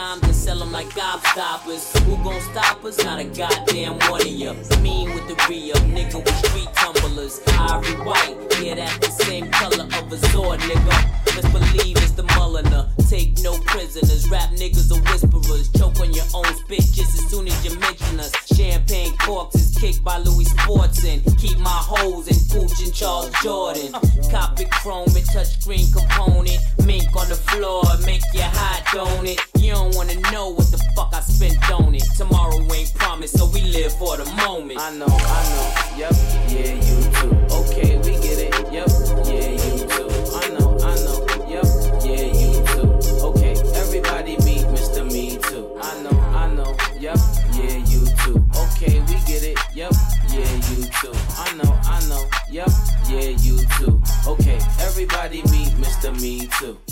time to sell them like gobstoppers. Who gon' stop us? Not a goddamn one of ya. Mean with the re up, nigga with street tumblers. Ivory white, yeah, that's the same color of a sword, nigga best believe it's the Mulliner. Take no prisoners, rap niggas are whisperers. Choke on your own spit just as soon as you mention us. Champagne corks is kicked by Louis Sportson. Keep my hoes in Pooch and Charles Jourdan. Copy chrome and touchscreen component. Mink on the floor, make your high don't it. You don't wanna know what the fuck I spent on it. Tomorrow ain't promised, so we live for the moment. I know, I know, yep, yeah, you too. Okay, we get it, yep. to me too.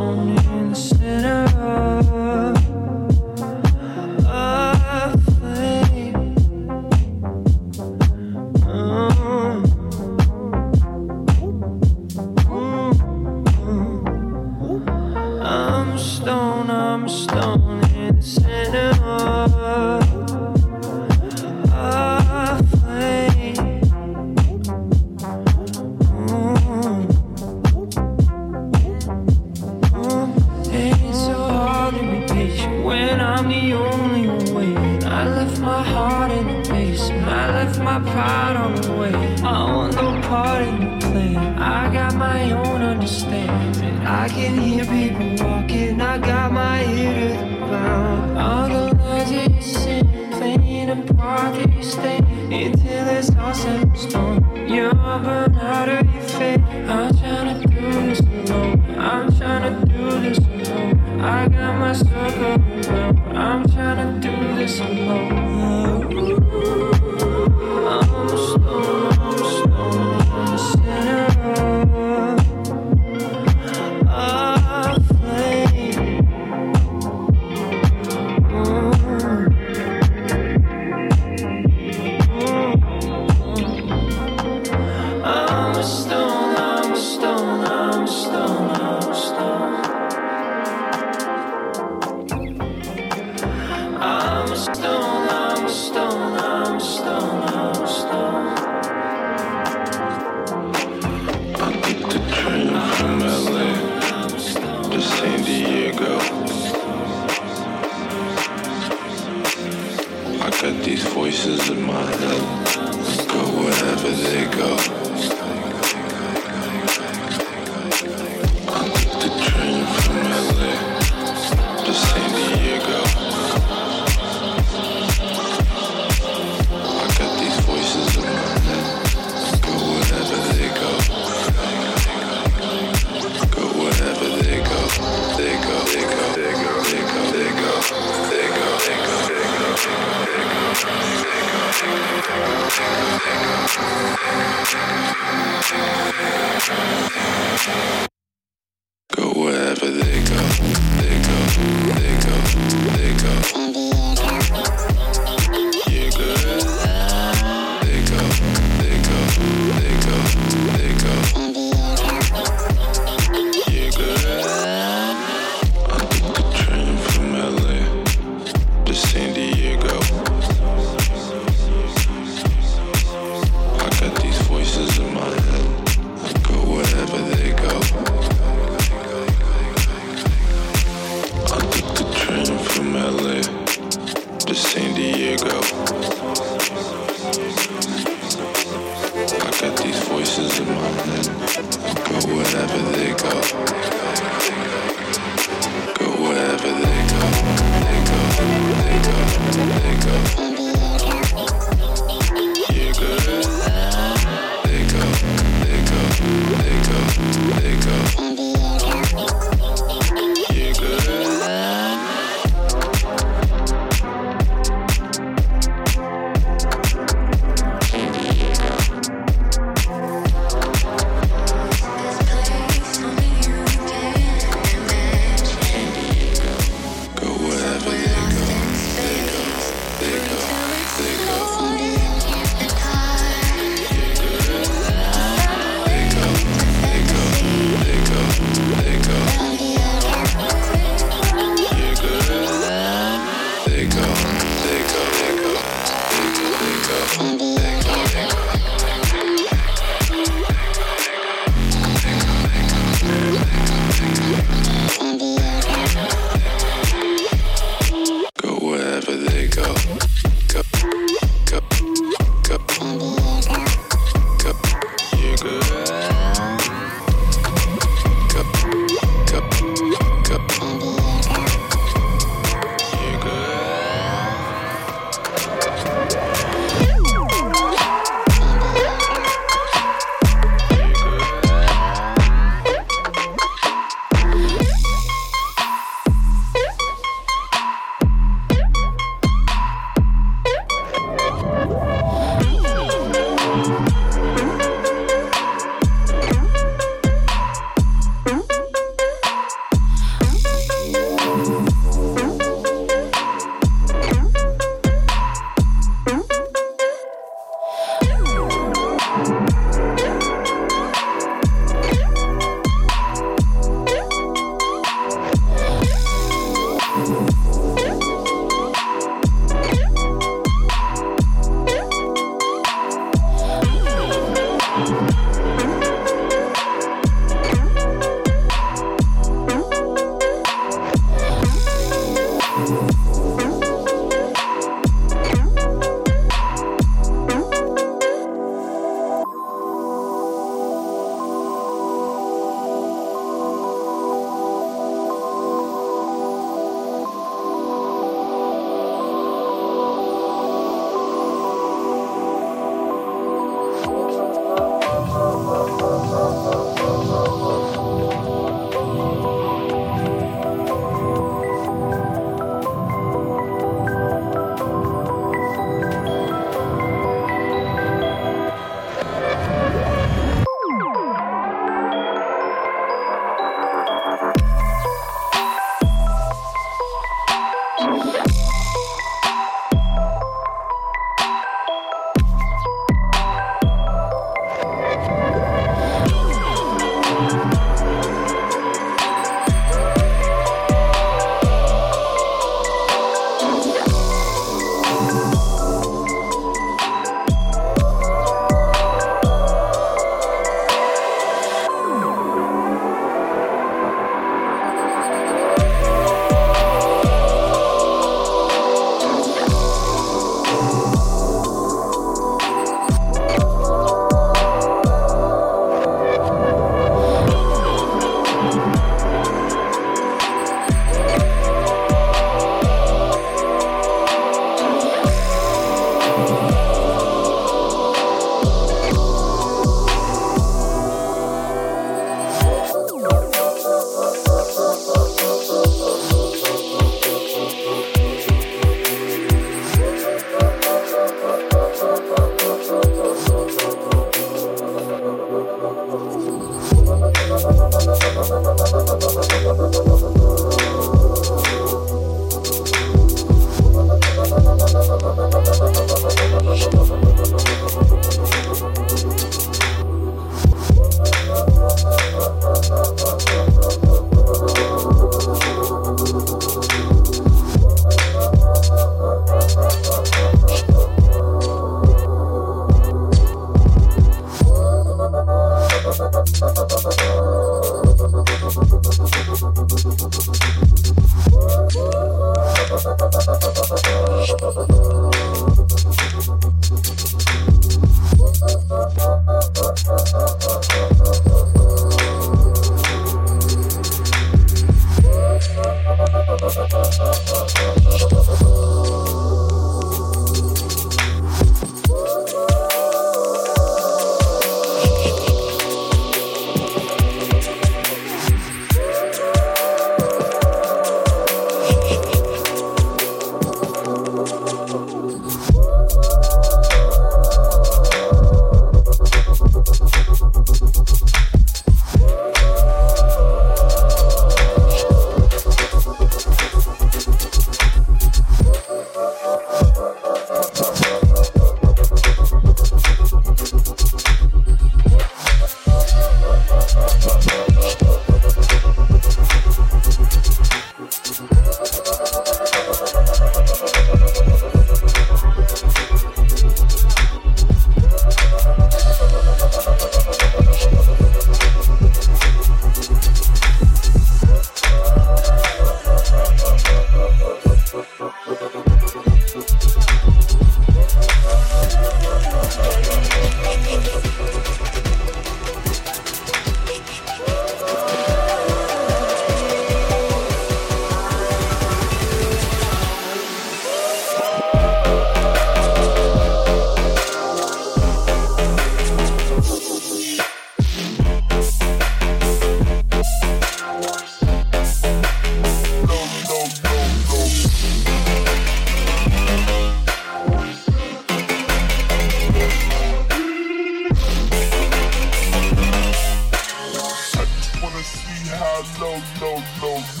No, no, no.